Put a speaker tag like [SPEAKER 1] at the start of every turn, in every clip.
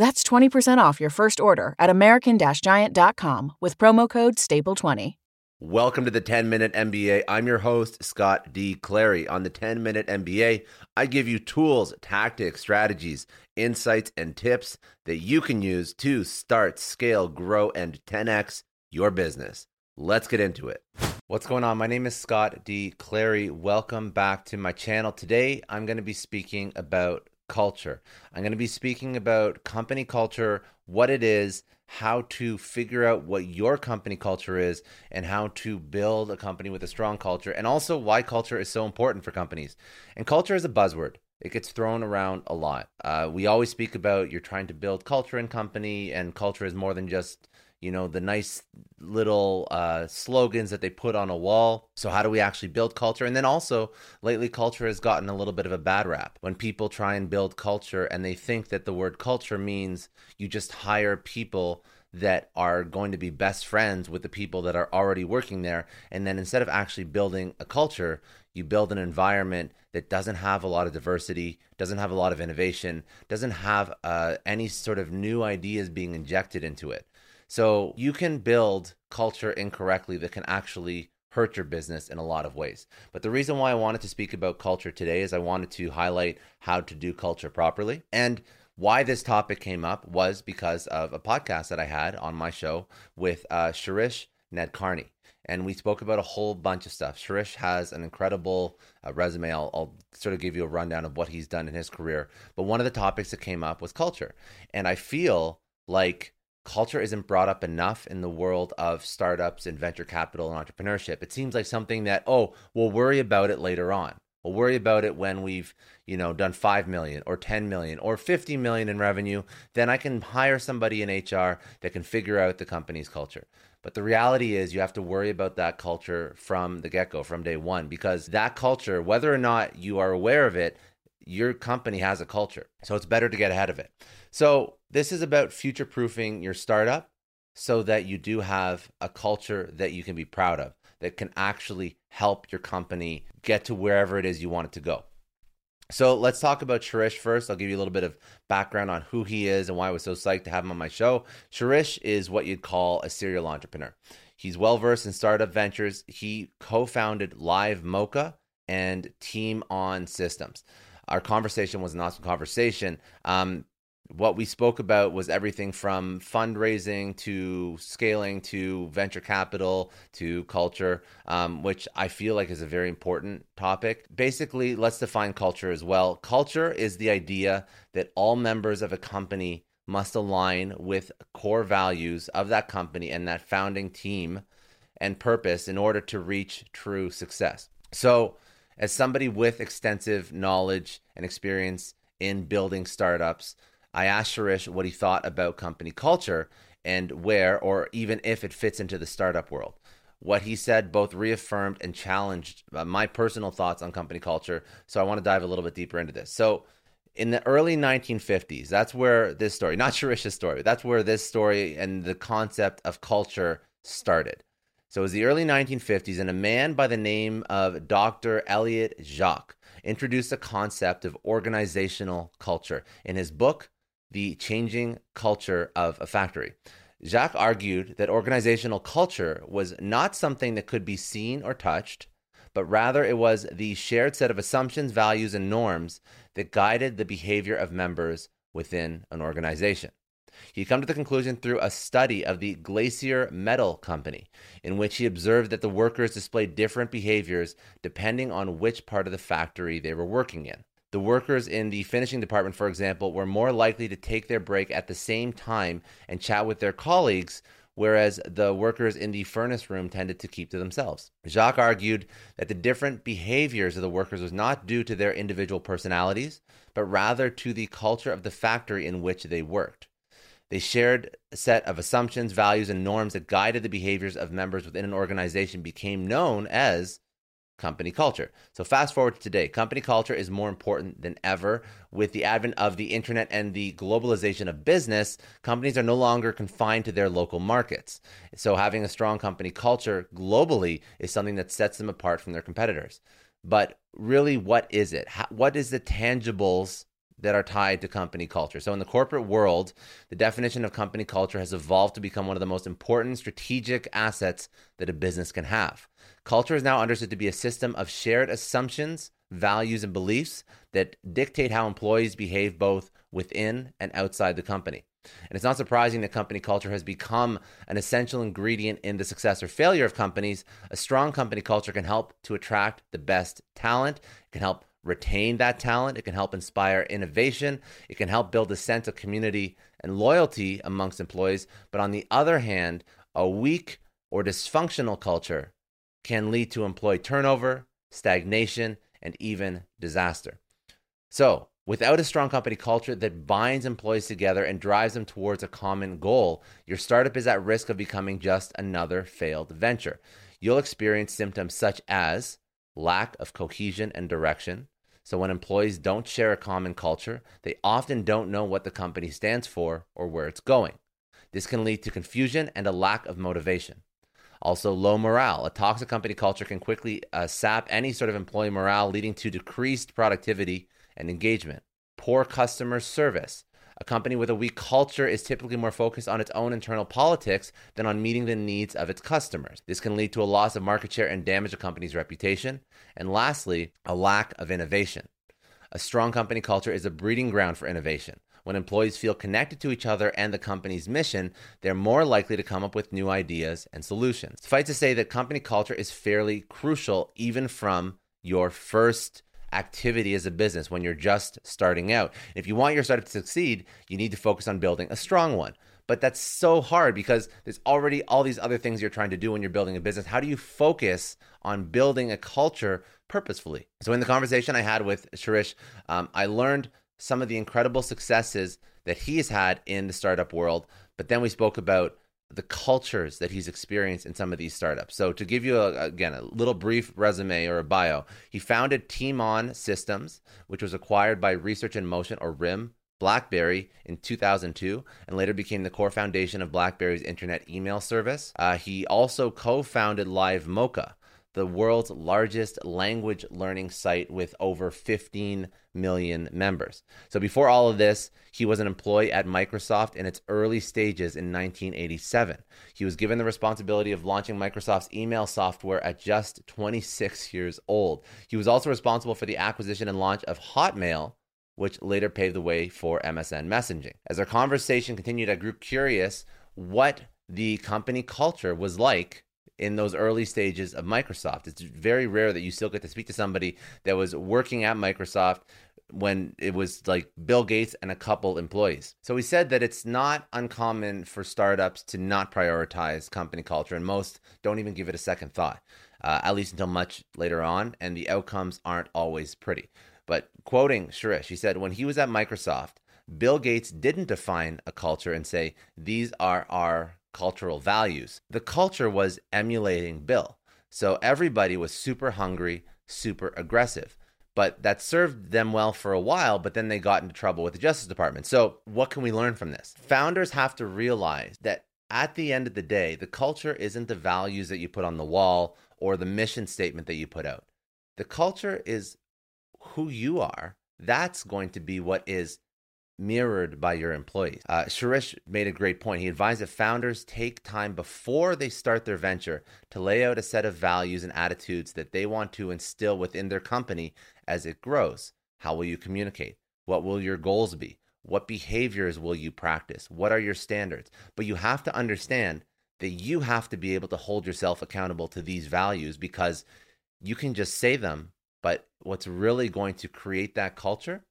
[SPEAKER 1] That's 20% off your first order at American Giant.com with promo code STAPLE20.
[SPEAKER 2] Welcome to the 10 Minute MBA. I'm your host, Scott D. Clary. On the 10 Minute MBA, I give you tools, tactics, strategies, insights, and tips that you can use to start, scale, grow, and 10x your business. Let's get into it. What's going on? My name is Scott D. Clary. Welcome back to my channel. Today, I'm going to be speaking about culture. I'm going to be speaking about company culture, what it is, how to figure out what your company culture is, and how to build a company with a strong culture, and also why culture is so important for companies. And culture is a buzzword. It gets thrown around a lot. Uh, we always speak about you're trying to build culture in company, and culture is more than just you know the nice little uh, slogans that they put on a wall. So how do we actually build culture? And then also lately culture has gotten a little bit of a bad rap. When people try and build culture and they think that the word culture means you just hire people that are going to be best friends with the people that are already working there. And then instead of actually building a culture you build an environment that doesn't have a lot of diversity, doesn't have a lot of innovation, doesn't have uh, any sort of new ideas being injected into it. So you can build culture incorrectly that can actually hurt your business in a lot of ways. But the reason why I wanted to speak about culture today is I wanted to highlight how to do culture properly. And why this topic came up was because of a podcast that I had on my show with uh, Shirish Nadkarni. And we spoke about a whole bunch of stuff. Shirish has an incredible uh, resume. I'll, I'll sort of give you a rundown of what he's done in his career. But one of the topics that came up was culture. And I feel like culture isn't brought up enough in the world of startups and venture capital and entrepreneurship. It seems like something that, oh, we'll worry about it later on. We'll worry about it when we've, you know, done 5 million or 10 million or 50 million in revenue. Then I can hire somebody in HR that can figure out the company's culture. But the reality is you have to worry about that culture from the get-go, from day 1 because that culture, whether or not you are aware of it, your company has a culture. So it's better to get ahead of it. So this is about future proofing your startup so that you do have a culture that you can be proud of, that can actually help your company get to wherever it is you want it to go. So let's talk about Shirish first. I'll give you a little bit of background on who he is and why I was so psyched to have him on my show. Shirish is what you'd call a serial entrepreneur. He's well versed in startup ventures. He co founded Livemocha and TeamOn Systems. Our conversation was an awesome conversation. Um, what we spoke about was everything from fundraising to scaling to venture capital to culture, um, which I feel like is a very important topic. Basically, let's define culture as well. Culture is the idea that all members of a company must align with core values of that company and that founding team and purpose in order to reach true success. So, as somebody with extensive knowledge and experience in building startups, I asked Shirish what he thought about company culture and where, or even if it fits into the startup world. What he said both reaffirmed and challenged uh, my personal thoughts on company culture. So I want to dive a little bit deeper into this. So, in the early 1950s, that's where this story, not Shirish's story, that's where this story and the concept of culture started. So it was the early 1950s, and a man by the name of Dr. Elliott Jaques introduced the concept of organizational culture in his book, The Changing Culture of a Factory. Jaques argued that organizational culture was not something that could be seen or touched, but rather it was the shared set of assumptions, values, and norms that guided the behavior of members within an organization. He came to the conclusion through a study of the Glacier Metal Company, in which he observed that the workers displayed different behaviors depending on which part of the factory they were working in. The workers in the finishing department, for example, were more likely to take their break at the same time and chat with their colleagues, whereas the workers in the furnace room tended to keep to themselves. Jaques argued that the different behaviors of the workers was not due to their individual personalities, but rather to the culture of the factory in which they worked. They shared a set of assumptions, values, and norms that guided the behaviors of members within an organization became known as company culture. So fast forward to today, company culture is more important than ever. With the advent of the internet and the globalization of business, companies are no longer confined to their local markets. So having a strong company culture globally is something that sets them apart from their competitors. But really, what is it? How, what is the tangibles that are tied to company culture. So, in the corporate world, the definition of company culture has evolved to become one of the most important strategic assets that a business can have. Culture is now understood to be a system of shared assumptions, values, and beliefs that dictate how employees behave both within and outside the company. And it's not surprising that company culture has become an essential ingredient in the success or failure of companies. A strong company culture can help to attract the best talent, it can help retain that talent. It can help inspire innovation. It can help build a sense of community and loyalty amongst employees. But on the other hand, a weak or dysfunctional culture can lead to employee turnover, stagnation, and even disaster. So, without a strong company culture that binds employees together and drives them towards a common goal, your startup is at risk of becoming just another failed venture. You'll experience symptoms such as lack of cohesion and direction. So, when employees don't share a common culture, they often don't know what the company stands for or where it's going. This can lead to confusion and a lack of motivation. Also, low morale. A toxic company culture can quickly uh, sap any sort of employee morale, leading to decreased productivity and engagement. Poor customer service. A company with a weak culture is typically more focused on its own internal politics than on meeting the needs of its customers. This can lead to a loss of market share and damage a company's reputation. And lastly, a lack of innovation. A strong company culture is a breeding ground for innovation. When employees feel connected to each other and the company's mission, they're more likely to come up with new ideas and solutions. Suffice to say that company culture is fairly crucial even from your first activity as a business when you're just starting out. If you want your startup to succeed, you need to focus on building a strong one. But that's so hard because there's already all these other things you're trying to do when you're building a business. How do you focus on building a culture purposefully? So, in the conversation I had with Shirish, um, I learned some of the incredible successes that he's had in the startup world. But then we spoke about the cultures that he's experienced in some of these startups. So to give you a, again a little brief resume or a bio, he founded TeamOn Systems, which was acquired by Research in Motion or RIM BlackBerry in 2002 and later became the core foundation of BlackBerry's internet email service. Uh, he also co founded Livemocha, the world's largest language learning site with over 15 million members. So before all of this, he was an employee at Microsoft in its early stages in 1987. He was given the responsibility of launching Microsoft's email software at just 26 years old. He was also responsible for the acquisition and launch of Hotmail, which later paved the way for MSN messaging. As our conversation continued, I grew curious what the company culture was like in those early stages of Microsoft. It's very rare that you still get to speak to somebody that was working at Microsoft when it was like Bill Gates and a couple employees. So he said that it's not uncommon for startups to not prioritize company culture, and most don't even give it a second thought, uh, at least until much later on, and the outcomes aren't always pretty. But quoting Shirish, he said, when he was at Microsoft, Bill Gates didn't define a culture and say, these are our cultural values. The culture was emulating Bill. So everybody was super hungry, super aggressive. But that served them well for a while, but then they got into trouble with the Justice Department. So, what can we learn from this? Founders have to realize that at the end of the day, the culture isn't the values that you put on the wall or the mission statement that you put out. The culture is who you are. That's going to be what is mirrored by your employees. Uh, made a great point. He advised that founders take time before they start their venture to lay out a set of values and attitudes that they want to instill within their company as it grows. How will you communicate? What will your goals be? What behaviors will you practice? What are your standards? But you have to understand that you have to be able to hold yourself accountable to these values because you can just say them, but what's really going to create that culture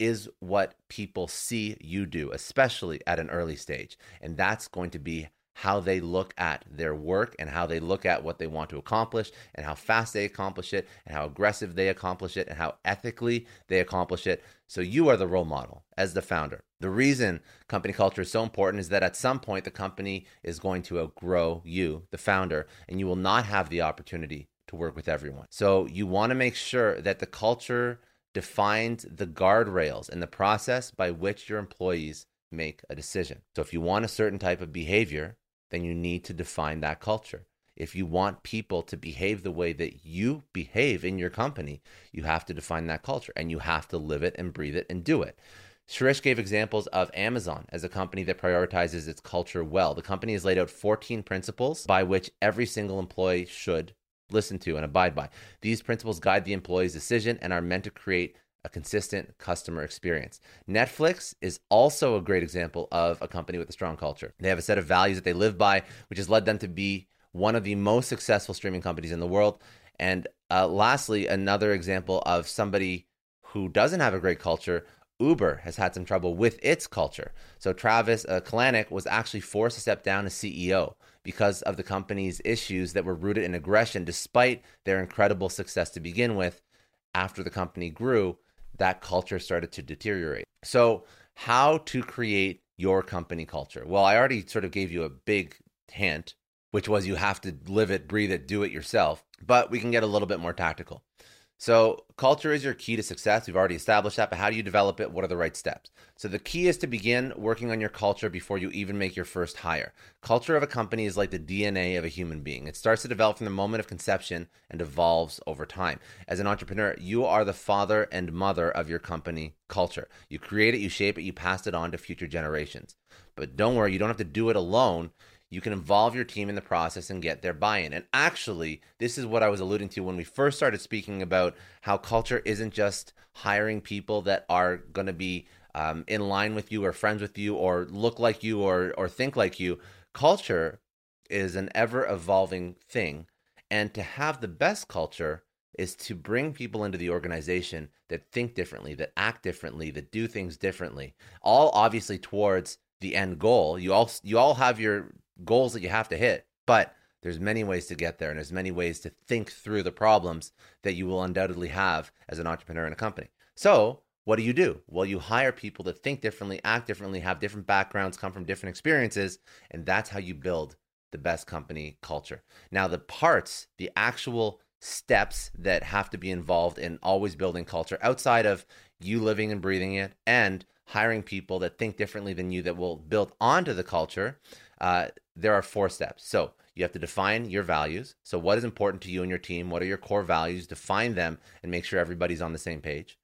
[SPEAKER 2] is what people see you do, especially at an early stage. And that's going to be how they look at their work and how they look at what they want to accomplish and how fast they accomplish it and how aggressive they accomplish it and how ethically they accomplish it. So you are the role model as the founder. The reason company culture is so important is that at some point the company is going to outgrow you, the founder, and you will not have the opportunity to work with everyone. So you want to make sure that the culture defines the guardrails and the process by which your employees make a decision. So if you want a certain type of behavior, then you need to define that culture. If you want people to behave the way that you behave in your company, you have to define that culture and you have to live it and breathe it and do it. Shirish gave examples of Amazon as a company that prioritizes its culture well. The company has laid out 14 principles by which every single employee should listen to and abide by. These principles guide the employee's decision and are meant to create a consistent customer experience. Netflix is also a great example of a company with a strong culture. They have a set of values that they live by, which has led them to be one of the most successful streaming companies in the world. And uh, lastly, another example of somebody who doesn't have a great culture. Uber has had some trouble with its culture. So Travis uh, Kalanick was actually forced to step down as CEO because of the company's issues that were rooted in aggression, despite their incredible success to begin with. After the company grew, that culture started to deteriorate. So, how to create your company culture? Well, I already sort of gave you a big hint, which was you have to live it, breathe it, do it yourself. But we can get a little bit more tactical. So, culture is your key to success. We've already established that, but how do you develop it? What are the right steps? So, the key is to begin working on your culture before you even make your first hire. Culture of a company is like the DNA of a human being. It starts to develop from the moment of conception and evolves over time. As an entrepreneur, you are the father and mother of your company culture. You create it, you shape it, you pass it on to future generations. But don't worry, you don't have to do it alone you can involve your team in the process and get their buy in. And actually, this is what I was alluding to when we first started speaking about how culture isn't just hiring people that are going to be um, in line with you or friends with you or look like you or, or think like you. Culture is an ever evolving thing. And to have the best culture is to bring people into the organization that think differently, that act differently, that do things differently, all obviously towards the end goal. You all you all have your goals that you have to hit, but there's many ways to get there and there's many ways to think through the problems that you will undoubtedly have as an entrepreneur in a company. So, what do you do? Well, you hire people that think differently, act differently, have different backgrounds, come from different experiences, and that's how you build the best company culture. Now, the parts, the actual steps that have to be involved in always building culture outside of you living and breathing it and hiring people that think differently than you that will build onto the culture uh, there are four steps. So you have to define your values. So, what is important to you and your team? What are your core values? Define them and make sure everybody's on the same page.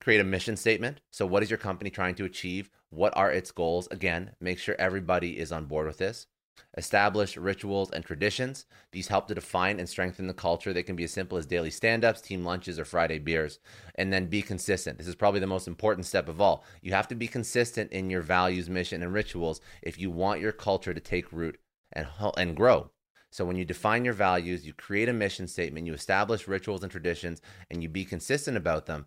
[SPEAKER 2] Create a mission statement. So, what is your company trying to achieve? What are its goals? Again, make sure everybody is on board with this. Establish rituals and traditions. These help to define and strengthen the culture. They can be as simple as daily stand ups, team lunches, or Friday beers. And then be consistent. This is probably the most important step of all. You have to be consistent in your values, mission, and rituals if you want your culture to take root and, and grow. So when you define your values, you create a mission statement, you establish rituals and traditions, and you be consistent about them,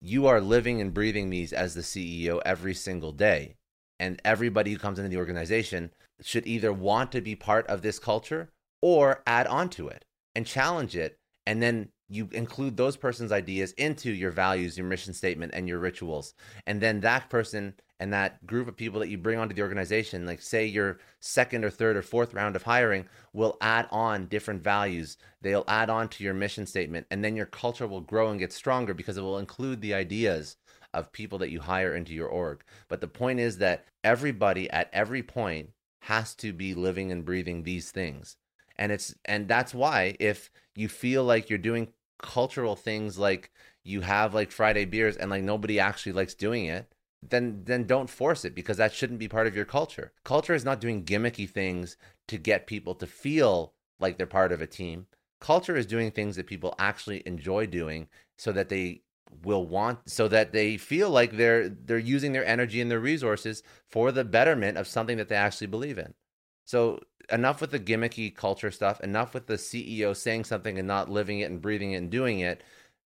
[SPEAKER 2] you are living and breathing these as the CEO every single day. And everybody who comes into the organization should either want to be part of this culture or add on to it and challenge it. And then you include those person's ideas into your values, your mission statement, and your rituals. And then that person and that group of people that you bring onto the organization, like say your second or third or fourth round of hiring, will add on different values. They'll add on to your mission statement, and then your culture will grow and get stronger because it will include the ideas of people that you hire into your org. But the point is that everybody at every point has to be living and breathing these things. And it's and that's why if you feel like you're doing cultural things like you have like Friday beers and like nobody actually likes doing it, then then don't force it because that shouldn't be part of your culture. Culture is not doing gimmicky things to get people to feel like they're part of a team. Culture is doing things that people actually enjoy doing so that they will want so that they feel like they're they're using their energy and their resources for the betterment of something that they actually believe in. So enough with the gimmicky culture stuff, enough with the CEO saying something and not living it and breathing it and doing it.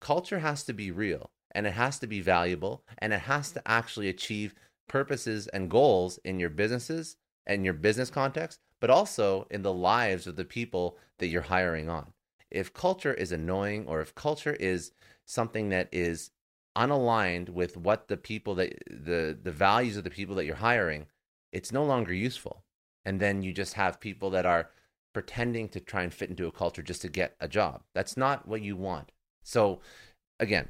[SPEAKER 2] Culture has to be real and it has to be valuable and it has to actually achieve purposes and goals in your businesses and your business context, but also in the lives of the people that you're hiring on. If culture is annoying or if culture is something that is unaligned with what the people that the the values of the people that you're hiring, it's no longer useful. And then you just have people that are pretending to try and fit into a culture just to get a job. That's not what you want. So again,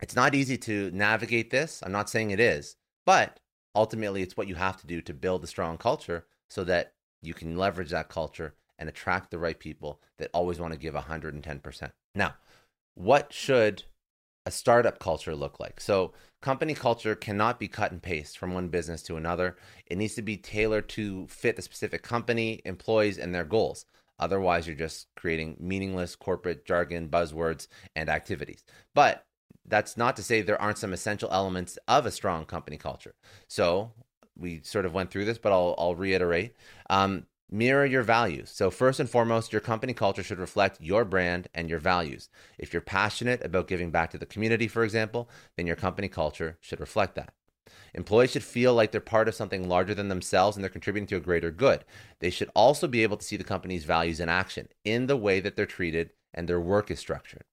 [SPEAKER 2] it's not easy to navigate this. I'm not saying it is, but ultimately it's what you have to do to build a strong culture so that you can leverage that culture and attract the right people that always want to give 110%. Now, what should a startup culture look like? So, company culture cannot be cut and paste from one business to another. It needs to be tailored to fit the specific company, employees, and their goals. Otherwise, you're just creating meaningless corporate jargon, buzzwords, and activities. But that's not to say there aren't some essential elements of a strong company culture. So, we sort of went through this, but I'll, I'll reiterate. Um, Mirror your values. So, first and foremost, your company culture should reflect your brand and your values. If you're passionate about giving back to the community, for example, then your company culture should reflect that. Employees should feel like they're part of something larger than themselves and they're contributing to a greater good. They should also be able to see the company's values in action in the way that they're treated and their work is structured.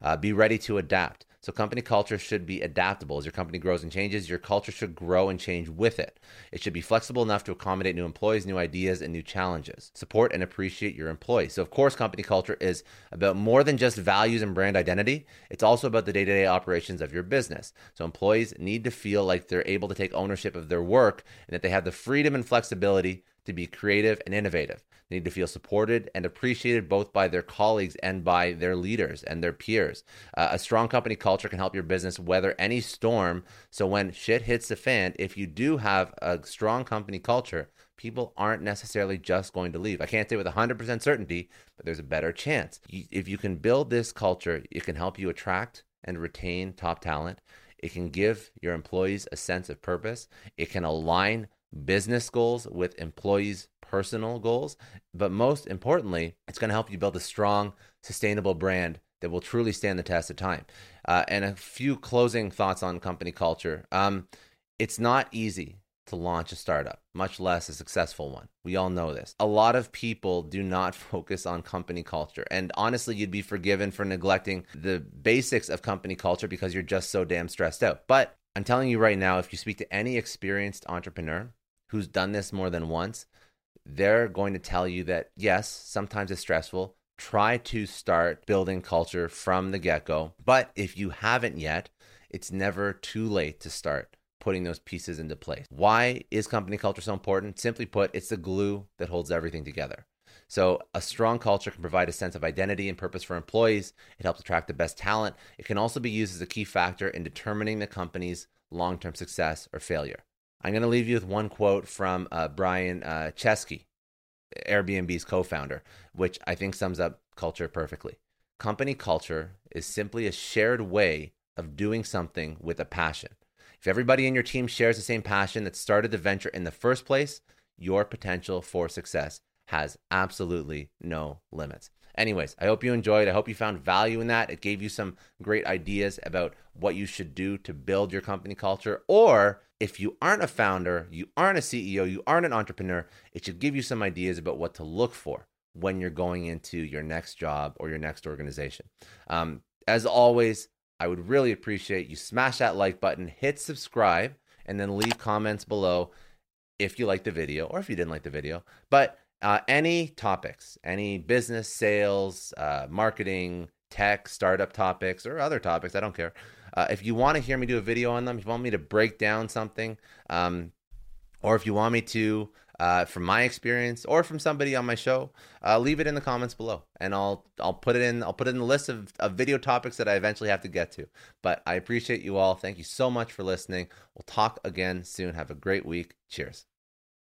[SPEAKER 2] Uh, be ready to adapt. So company culture should be adaptable. As your company grows and changes, your culture should grow and change with it. It should be flexible enough to accommodate new employees, new ideas, and new challenges. Support and appreciate your employees. So of course, company culture is about more than just values and brand identity. It's also about the day-to-day operations of your business. So employees need to feel like they're able to take ownership of their work and that they have the freedom and flexibility to be creative and innovative. Need to feel supported and appreciated both by their colleagues and by their leaders and their peers. Uh, a strong company culture can help your business weather any storm. So when shit hits the fan, if you do have a strong company culture, people aren't necessarily just going to leave. I can't say with 100% certainty, but there's a better chance. If you can build this culture, it can help you attract and retain top talent. It can give your employees a sense of purpose. It can align business goals with employees' personal goals. But most importantly, it's going to help you build a strong, sustainable brand that will truly stand the test of time. Uh, and a few closing thoughts on company culture. Um, it's not easy to launch a startup, much less a successful one. We all know this. A lot of people do not focus on company culture. And honestly, you'd be forgiven for neglecting the basics of company culture because you're just so damn stressed out. But I'm telling you right now, if you speak to any experienced entrepreneur, who's done this more than once, they're going to tell you that yes, sometimes it's stressful. Try to start building culture from the get go. But if you haven't yet, it's never too late to start putting those pieces into place. Why is company culture so important? Simply put, it's the glue that holds everything together. So, a strong culture can provide a sense of identity and purpose for employees. It helps attract the best talent. It can also be used as a key factor in determining the company's long term success or failure. I'm going to leave you with one quote from uh, Brian uh, Chesky, Airbnb's co founder, which I think sums up culture perfectly. Company culture is simply a shared way of doing something with a passion. If everybody in your team shares the same passion that started the venture in the first place, your potential for success has absolutely no limits. Anyways, I hope you enjoyed. I hope you found value in that. It gave you some great ideas about what you should do to build your company culture. Or if you aren't a founder, you aren't a CEO, you aren't an entrepreneur, it should give you some ideas about what to look for when you're going into your next job or your next organization. Um, as always, I would really appreciate you smash that like button, hit subscribe, and then leave comments below if you liked the video or if you didn't like the video. But uh, any topics, any business, sales, uh, marketing, tech, startup topics, or other topics, I don't care. Uh, if you want to hear me do a video on them, if you want me to break down something, um, or if you want me to uh, from my experience or from somebody on my show, uh, leave it in the comments below, and I'll I'll put it in I'll put it in the list of, of video topics that I eventually have to get to. But I appreciate you all. Thank you so much for listening. We'll talk again soon. Have a great week. Cheers.